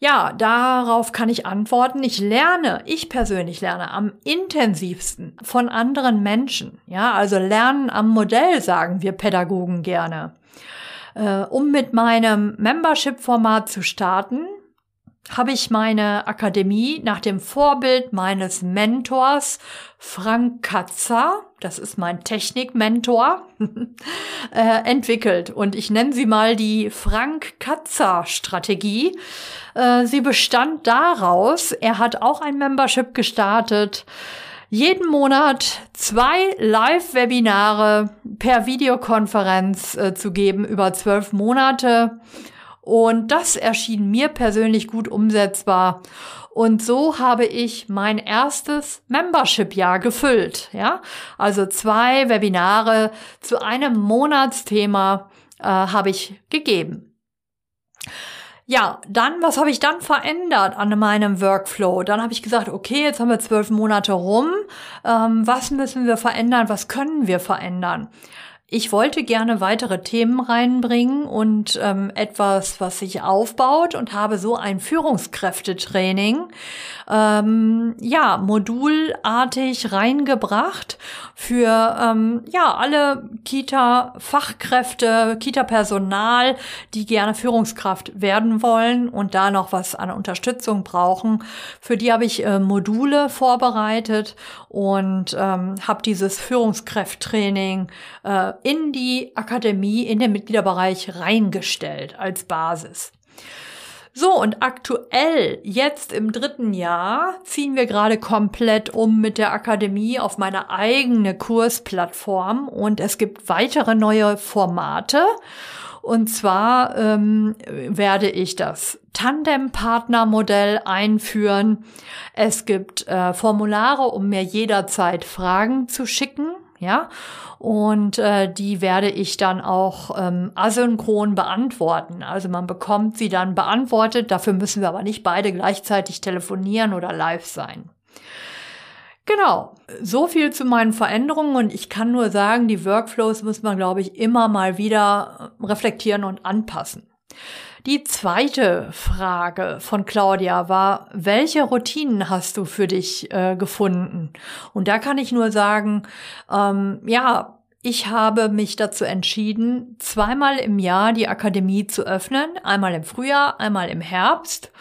Ja, darauf kann ich antworten. Ich lerne, ich persönlich lerne am intensivsten von anderen Menschen. Ja, also lernen am Modell, sagen wir Pädagogen gerne. Äh, um mit meinem Membership-Format zu starten, habe ich meine Akademie nach dem Vorbild meines Mentors Frank Katzer, das ist mein Technikmentor, äh, entwickelt. Und ich nenne sie mal die Frank Katzer Strategie. Äh, sie bestand daraus, er hat auch ein Membership gestartet, jeden Monat zwei Live-Webinare per Videokonferenz äh, zu geben über zwölf Monate und das erschien mir persönlich gut umsetzbar. Und so habe ich mein erstes Membership-Jahr gefüllt. Ja, also zwei Webinare zu einem Monatsthema äh, habe ich gegeben. Ja, dann, was habe ich dann verändert an meinem Workflow? Dann habe ich gesagt, okay, jetzt haben wir zwölf Monate rum. Ähm, was müssen wir verändern? Was können wir verändern? Ich wollte gerne weitere Themen reinbringen und ähm, etwas, was sich aufbaut und habe so ein Führungskräftetraining ähm, ja modulartig reingebracht für ähm, ja alle Kita-Fachkräfte, Kita-Personal, die gerne Führungskraft werden wollen und da noch was an Unterstützung brauchen. Für die habe ich äh, Module vorbereitet und ähm, habe dieses Führungskräftetraining äh, in die Akademie, in den Mitgliederbereich reingestellt als Basis. So, und aktuell, jetzt im dritten Jahr, ziehen wir gerade komplett um mit der Akademie auf meine eigene Kursplattform und es gibt weitere neue Formate. Und zwar ähm, werde ich das Tandem-Partner-Modell einführen. Es gibt äh, Formulare, um mir jederzeit Fragen zu schicken. Ja, und äh, die werde ich dann auch ähm, asynchron beantworten. Also man bekommt sie dann beantwortet. Dafür müssen wir aber nicht beide gleichzeitig telefonieren oder live sein. Genau, so viel zu meinen Veränderungen und ich kann nur sagen, die Workflows muss man, glaube ich, immer mal wieder äh, reflektieren und anpassen. Die zweite Frage von Claudia war, welche Routinen hast du für dich äh, gefunden? Und da kann ich nur sagen, ähm, ja, ich habe mich dazu entschieden, zweimal im Jahr die Akademie zu öffnen, einmal im Frühjahr, einmal im Herbst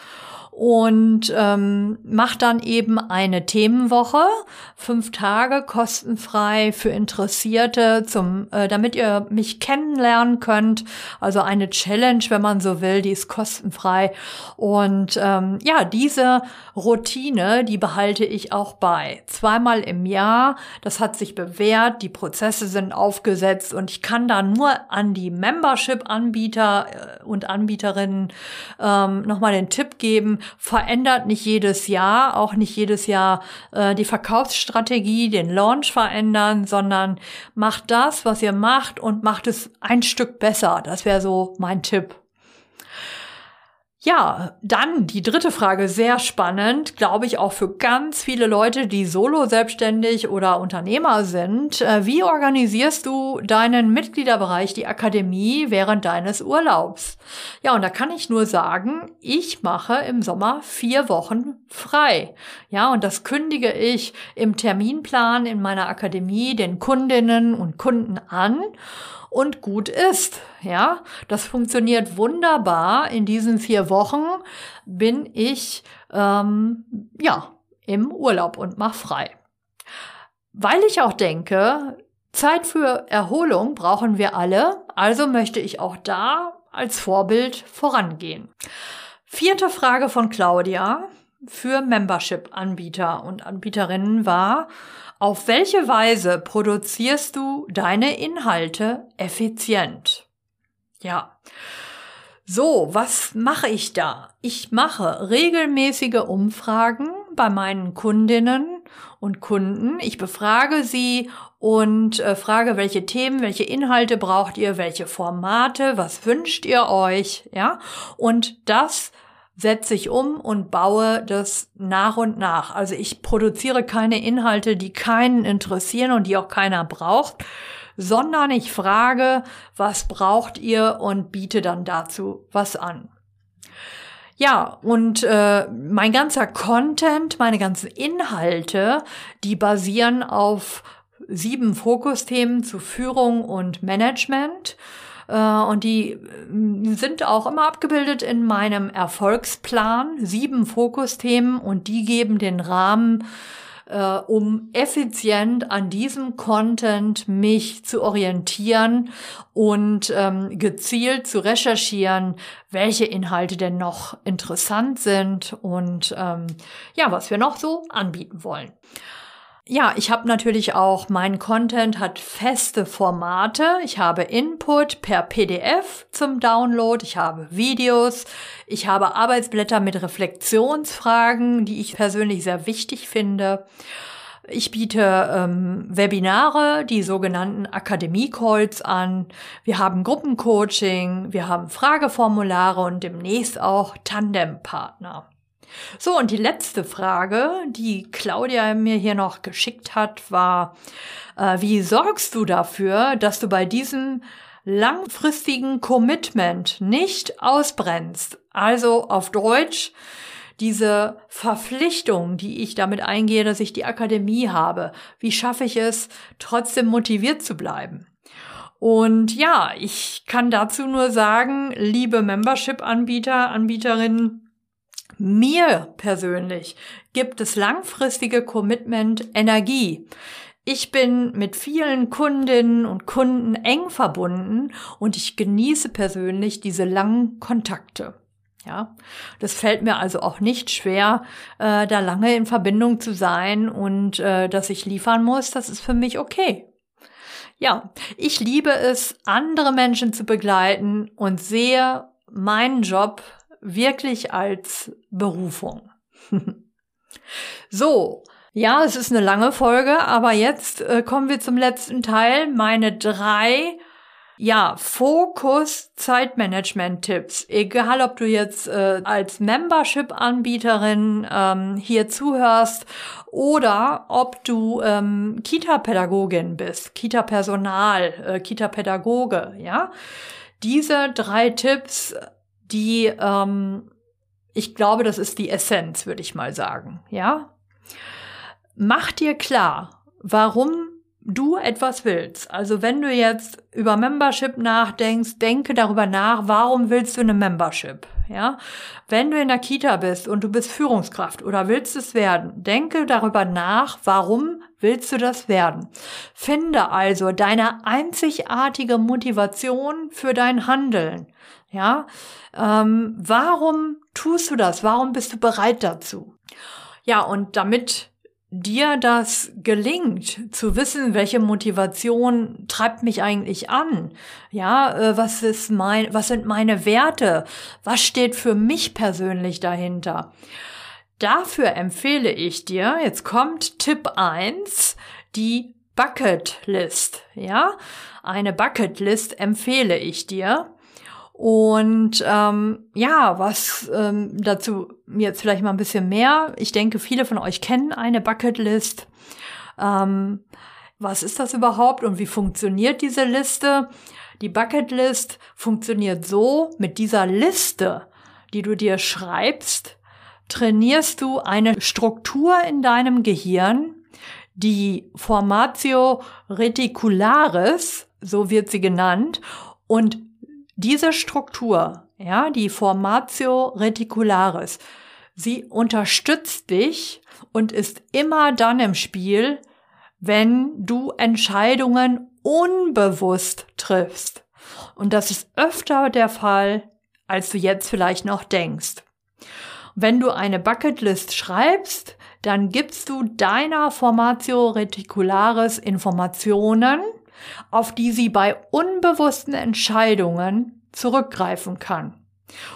und ähm, macht dann eben eine Themenwoche, fünf Tage kostenfrei für Interessierte, zum, äh, damit ihr mich kennenlernen könnt. Also eine Challenge, wenn man so will, die ist kostenfrei. Und ähm, ja, diese Routine, die behalte ich auch bei. Zweimal im Jahr, das hat sich bewährt, die Prozesse sind aufgesetzt und ich kann da nur an die Membership-Anbieter äh, und Anbieterinnen ähm, nochmal den Tipp geben, verändert nicht jedes Jahr, auch nicht jedes Jahr äh, die Verkaufsstrategie, den Launch verändern, sondern macht das, was ihr macht und macht es ein Stück besser. Das wäre so mein Tipp. Ja, dann die dritte Frage, sehr spannend, glaube ich auch für ganz viele Leute, die solo selbstständig oder Unternehmer sind. Äh, wie organisierst du deinen Mitgliederbereich, die Akademie, während deines Urlaubs? Ja, und da kann ich nur sagen, ich mache im Sommer vier Wochen frei. Ja, und das kündige ich im Terminplan in meiner Akademie den Kundinnen und Kunden an und gut ist. Ja, das funktioniert wunderbar. In diesen vier Wochen bin ich ähm, ja im Urlaub und mach frei. Weil ich auch denke, Zeit für Erholung brauchen wir alle, also möchte ich auch da als Vorbild vorangehen. Vierte Frage von Claudia. für Membership-Anbieter und Anbieterinnen war, auf welche Weise produzierst du deine Inhalte effizient? Ja. So, was mache ich da? Ich mache regelmäßige Umfragen bei meinen Kundinnen und Kunden. Ich befrage sie und äh, frage, welche Themen, welche Inhalte braucht ihr, welche Formate, was wünscht ihr euch, ja? Und das setze ich um und baue das nach und nach. Also ich produziere keine Inhalte, die keinen interessieren und die auch keiner braucht, sondern ich frage, was braucht ihr und biete dann dazu was an. Ja, und äh, mein ganzer Content, meine ganzen Inhalte, die basieren auf sieben Fokusthemen zu Führung und Management. Äh, und die äh, sind auch immer abgebildet in meinem Erfolgsplan. Sieben Fokusthemen und die geben den Rahmen äh, um effizient an diesem Content mich zu orientieren und ähm, gezielt zu recherchieren, welche Inhalte denn noch interessant sind und ähm, ja, was wir noch so anbieten wollen. Ja, ich habe natürlich auch, mein Content hat feste Formate. Ich habe Input per PDF zum Download, ich habe Videos, ich habe Arbeitsblätter mit Reflexionsfragen, die ich persönlich sehr wichtig finde. Ich biete ähm, Webinare, die sogenannten Akademie-Calls an. Wir haben Gruppencoaching, wir haben Frageformulare und demnächst auch Tandempartner. So, und die letzte Frage, die Claudia mir hier noch geschickt hat, war, äh, wie sorgst du dafür, dass du bei diesem langfristigen Commitment nicht ausbrennst? Also auf Deutsch, diese Verpflichtung, die ich damit eingehe, dass ich die Akademie habe. Wie schaffe ich es, trotzdem motiviert zu bleiben? Und ja, ich kann dazu nur sagen, liebe Membership-Anbieter, Anbieterinnen, mir persönlich gibt es langfristige Commitment Energie. Ich bin mit vielen Kundinnen und Kunden eng verbunden und ich genieße persönlich diese langen Kontakte. Ja, das fällt mir also auch nicht schwer, äh, da lange in Verbindung zu sein und äh, dass ich liefern muss, das ist für mich okay. Ja, ich liebe es, andere Menschen zu begleiten und sehe meinen Job wirklich als Berufung. so, ja, es ist eine lange Folge, aber jetzt äh, kommen wir zum letzten Teil. Meine drei, ja, Fokus Zeitmanagement-Tipps. Egal, ob du jetzt äh, als Membership-Anbieterin ähm, hier zuhörst oder ob du ähm, Kita-Pädagogin bist, Kita-Personal, äh, Kita-Pädagoge, ja. Diese drei Tipps die, ähm, ich glaube, das ist die Essenz, würde ich mal sagen, ja. Mach dir klar, warum du etwas willst. Also wenn du jetzt über Membership nachdenkst, denke darüber nach, warum willst du eine Membership? Ja, wenn du in der Kita bist und du bist Führungskraft oder willst es werden, denke darüber nach, warum willst du das werden? Finde also deine einzigartige Motivation für dein Handeln. Ja, ähm, warum tust du das? Warum bist du bereit dazu? Ja, und damit dir das gelingt, zu wissen, welche Motivation treibt mich eigentlich an, ja, äh, was ist mein, was sind meine Werte, was steht für mich persönlich dahinter. Dafür empfehle ich dir, jetzt kommt Tipp eins, die Bucket List, ja, eine Bucket List empfehle ich dir. Und ähm, ja, was ähm, dazu jetzt vielleicht mal ein bisschen mehr. Ich denke, viele von euch kennen eine Bucketlist. Ähm, was ist das überhaupt und wie funktioniert diese Liste? Die Bucketlist funktioniert so, mit dieser Liste, die du dir schreibst, trainierst du eine Struktur in deinem Gehirn, die Formatio Reticularis, so wird sie genannt, und diese Struktur, ja, die Formatio Reticularis, sie unterstützt dich und ist immer dann im Spiel, wenn du Entscheidungen unbewusst triffst. Und das ist öfter der Fall, als du jetzt vielleicht noch denkst. Wenn du eine Bucketlist schreibst, dann gibst du deiner Formatio Reticularis Informationen, auf die sie bei unbewussten Entscheidungen zurückgreifen kann.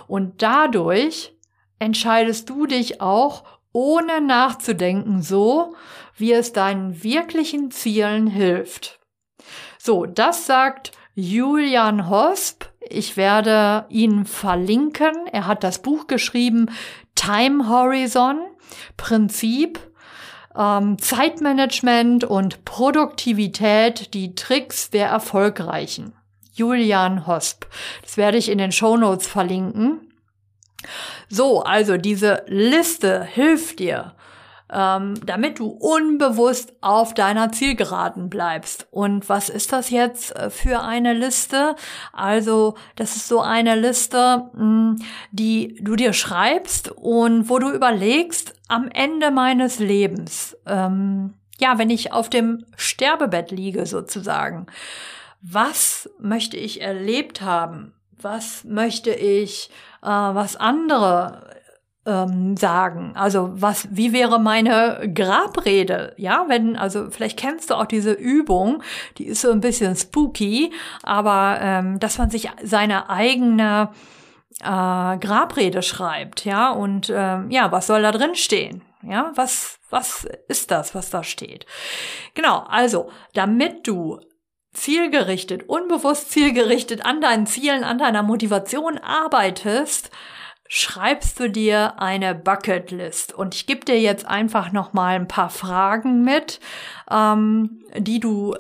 Und dadurch entscheidest du dich auch ohne nachzudenken so, wie es deinen wirklichen Zielen hilft. So, das sagt Julian Hosp. Ich werde ihn verlinken. Er hat das Buch geschrieben Time Horizon, Prinzip, ähm, Zeitmanagement und Produktivität, die Tricks der Erfolgreichen. Julian Hosp. Das werde ich in den Show Notes verlinken. So, also diese Liste hilft dir, ähm, damit du unbewusst auf deiner Zielgeraden bleibst. Und was ist das jetzt äh, für eine Liste? Also, das ist so eine Liste, hm, die du dir schreibst und wo du überlegst, am Ende meines Lebens, ähm, ja, wenn ich auf dem Sterbebett liege sozusagen, was möchte ich erlebt haben? Was möchte ich, äh, was andere ähm, sagen? Also was, wie wäre meine Grabrede? Ja, wenn, also vielleicht kennst du auch diese Übung, die ist so ein bisschen spooky, aber ähm, dass man sich seine eigene äh, Grabrede schreibt, ja, und ähm, ja, was soll da drin stehen? Ja, was, was ist das, was da steht? Genau, also, damit du zielgerichtet, unbewusst zielgerichtet an deinen Zielen, an deiner Motivation arbeitest, schreibst du dir eine Bucketlist. Und ich gebe dir jetzt einfach noch mal ein paar Fragen mit, ähm, die du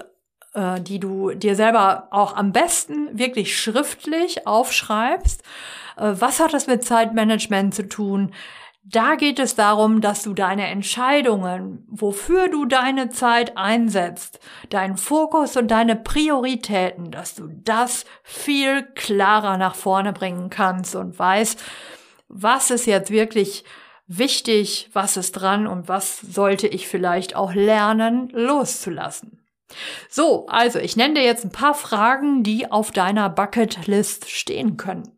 äh, die du dir selber auch am besten wirklich schriftlich aufschreibst. Äh, was hat das mit Zeitmanagement zu tun? Da geht es darum, dass du deine Entscheidungen, wofür du deine Zeit einsetzt, deinen Fokus und deine Prioritäten, dass du das viel klarer nach vorne bringen kannst und weißt, was ist jetzt wirklich wichtig, was ist dran und was sollte ich vielleicht auch lernen loszulassen. So, also ich nenne dir jetzt ein paar Fragen, die auf deiner Bucketlist stehen können.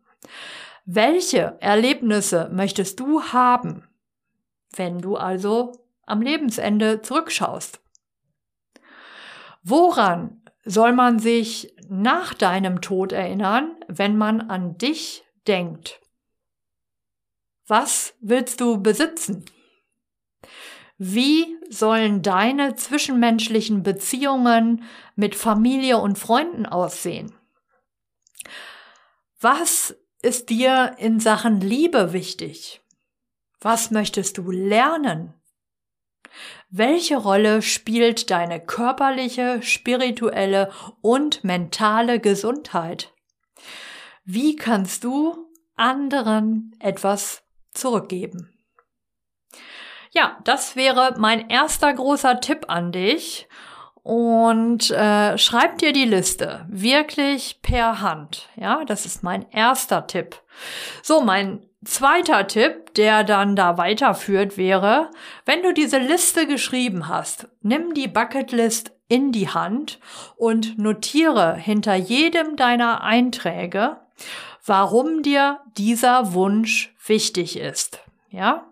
Welche Erlebnisse möchtest du haben, wenn du also am Lebensende zurückschaust? Woran soll man sich nach deinem Tod erinnern, wenn man an dich denkt? Was willst du besitzen? Wie sollen deine zwischenmenschlichen Beziehungen mit Familie und Freunden aussehen? Was ist dir in Sachen Liebe wichtig? Was möchtest du lernen? Welche Rolle spielt deine körperliche, spirituelle und mentale Gesundheit? Wie kannst du anderen etwas zurückgeben? Ja, das wäre mein erster großer Tipp an dich und äh, schreib dir die Liste wirklich per Hand. Ja, das ist mein erster Tipp. So, mein zweiter Tipp, der dann da weiterführt, wäre, wenn du diese Liste geschrieben hast, nimm die Bucketlist in die Hand und notiere hinter jedem deiner Einträge, warum dir dieser Wunsch wichtig ist. Ja?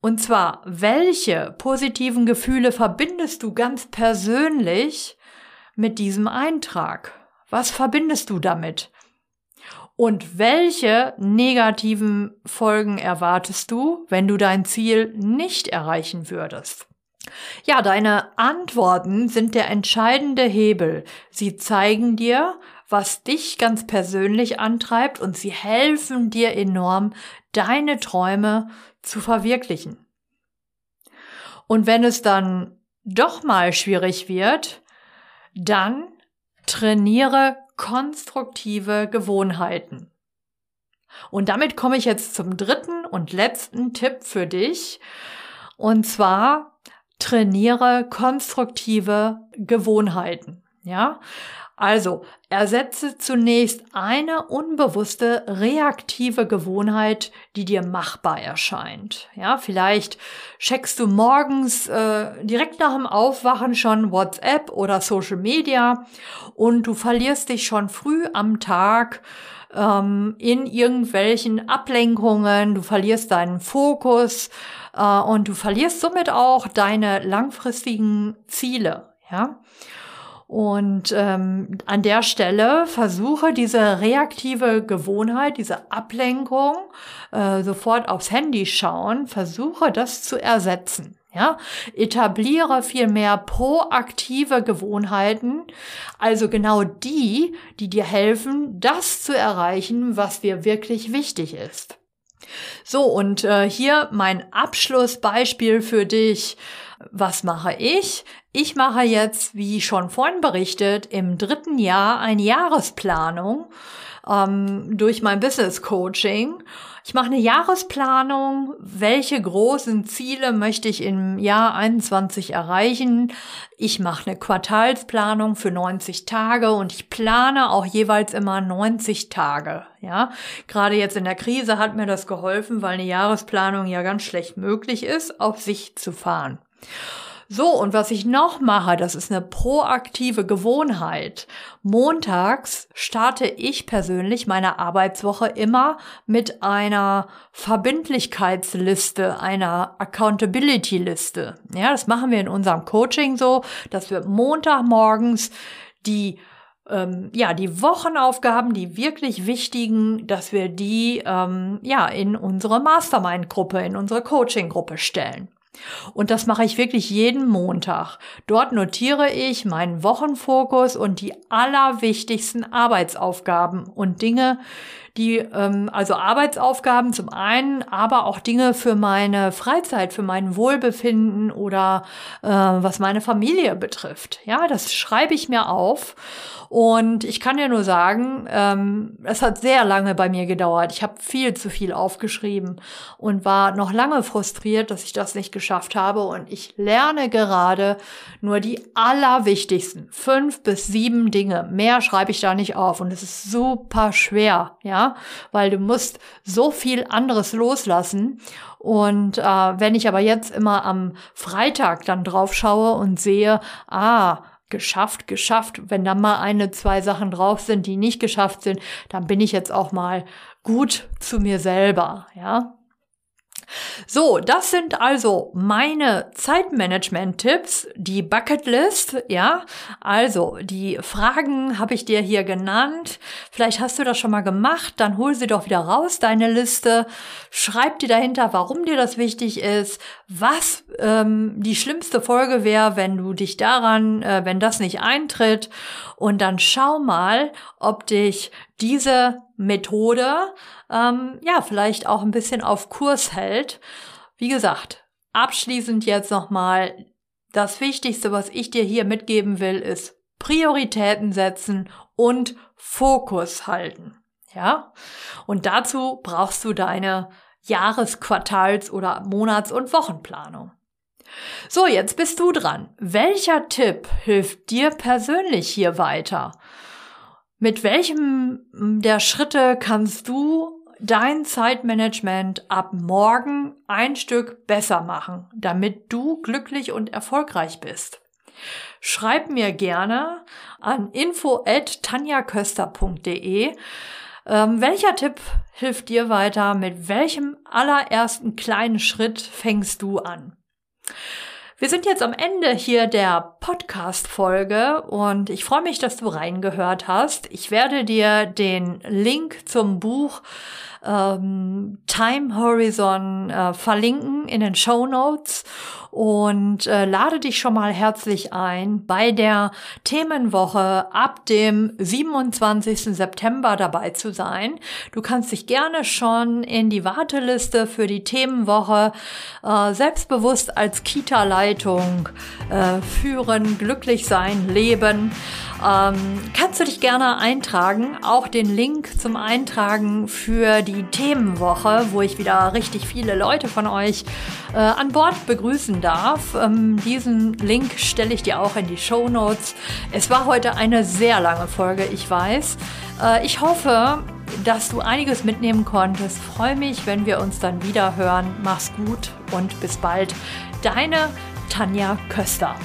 Und zwar, welche positiven Gefühle verbindest du ganz persönlich mit diesem Eintrag? Was verbindest du damit? Und welche negativen Folgen erwartest du, wenn du dein Ziel nicht erreichen würdest? Ja, deine Antworten sind der entscheidende Hebel. Sie zeigen dir, was dich ganz persönlich antreibt und sie helfen dir enorm, deine Träume zu verwirklichen. Und wenn es dann doch mal schwierig wird, dann trainiere konstruktive Gewohnheiten. Und damit komme ich jetzt zum dritten und letzten Tipp für dich. Und zwar trainiere konstruktive Gewohnheiten. Ja, Also ersetze zunächst eine unbewusste reaktive Gewohnheit, die dir machbar erscheint. Ja, vielleicht checkst du morgens äh, direkt nach dem Aufwachen schon WhatsApp oder Social Media und du verlierst dich schon früh am Tag ähm, in irgendwelchen Ablenkungen, du verlierst deinen Fokus äh, und du verlierst somit auch deine langfristigen Ziele. Ja. Und ähm, an der Stelle versuche diese reaktive Gewohnheit, diese Ablenkung, äh, sofort aufs Handy schauen, versuche das zu ersetzen. Ja, etabliere viel mehr proaktive Gewohnheiten, also genau die, die dir helfen, das zu erreichen, was dir wirklich wichtig ist. So, und äh, hier mein Abschlussbeispiel für dich. Was mache ich? Ich mache jetzt, wie schon vorhin berichtet, im dritten Jahr eine Jahresplanung ähm, durch mein Business Coaching. Ich mache eine Jahresplanung, welche großen Ziele möchte ich im Jahr 21 erreichen. Ich mache eine Quartalsplanung für 90 Tage und ich plane auch jeweils immer 90 Tage. Ja, gerade jetzt in der Krise hat mir das geholfen, weil eine Jahresplanung ja ganz schlecht möglich ist, auf sich zu fahren. So, und was ich noch mache, das ist eine proaktive Gewohnheit. Montags starte ich persönlich meine Arbeitswoche immer mit einer Verbindlichkeitsliste, einer Accountability-Liste. Ja, das machen wir in unserem Coaching so, dass wir Montagmorgens die ähm, ja, die Wochenaufgaben, die wirklich wichtigen, dass wir die ähm, ja in unsere Mastermind-Gruppe, in unsere Coaching-Gruppe stellen. Und das mache ich wirklich jeden Montag. Dort notiere ich meinen Wochenfokus und die allerwichtigsten Arbeitsaufgaben und Dinge, die, ähm, also Arbeitsaufgaben zum einen, aber auch Dinge für meine Freizeit, für mein Wohlbefinden oder äh, was meine Familie betrifft. Ja, das schreibe ich mir auf. Und ich kann dir nur sagen, ähm, es hat sehr lange bei mir gedauert. Ich habe viel zu viel aufgeschrieben und war noch lange frustriert, dass ich das nicht geschafft habe. Und ich lerne gerade nur die allerwichtigsten fünf bis sieben Dinge. Mehr schreibe ich da nicht auf. Und es ist super schwer, ja weil du musst so viel anderes loslassen. Und äh, wenn ich aber jetzt immer am Freitag dann drauf schaue und sehe, ah, geschafft, geschafft. Wenn da mal eine, zwei Sachen drauf sind, die nicht geschafft sind, dann bin ich jetzt auch mal gut zu mir selber, ja. So, das sind also meine Zeitmanagement-Tipps, die Bucketlist, ja. Also, die Fragen habe ich dir hier genannt. Vielleicht hast du das schon mal gemacht, dann hol sie doch wieder raus, deine Liste. Schreib dir dahinter, warum dir das wichtig ist, was ähm, die schlimmste Folge wäre, wenn du dich daran, äh, wenn das nicht eintritt. Und dann schau mal, ob dich diese Methode ähm, ja vielleicht auch ein bisschen auf Kurs hält. Wie gesagt, abschließend jetzt nochmal, das Wichtigste, was ich dir hier mitgeben will, ist Prioritäten setzen und Fokus halten. Ja? Und dazu brauchst du deine Jahres-, Quartals- oder Monats- und Wochenplanung. So, jetzt bist du dran. Welcher Tipp hilft dir persönlich hier weiter? Mit welchem der Schritte kannst du dein Zeitmanagement ab morgen ein Stück besser machen, damit du glücklich und erfolgreich bist? Schreib mir gerne an info@tanjaköster.de. Ähm, welcher Tipp hilft dir weiter? Mit welchem allerersten kleinen Schritt fängst du an? Wir sind jetzt am Ende hier der Podcast-Folge und ich freue mich, dass du reingehört hast. Ich werde dir den Link zum Buch ähm, Time Horizon äh, verlinken in den Show Notes und äh, lade dich schon mal herzlich ein, bei der Themenwoche ab dem 27. September dabei zu sein. Du kannst dich gerne schon in die Warteliste für die Themenwoche äh, selbstbewusst als Kita-Leitung äh, führen, glücklich sein, leben. Ähm, kannst du dich gerne eintragen. Auch den Link zum Eintragen für die Themenwoche, wo ich wieder richtig viele Leute von euch äh, an Bord begrüßen darf. Ähm, diesen Link stelle ich dir auch in die Show Notes. Es war heute eine sehr lange Folge, ich weiß. Äh, ich hoffe, dass du einiges mitnehmen konntest. Freue mich, wenn wir uns dann wieder hören. Mach's gut und bis bald. Deine Tanja Köster.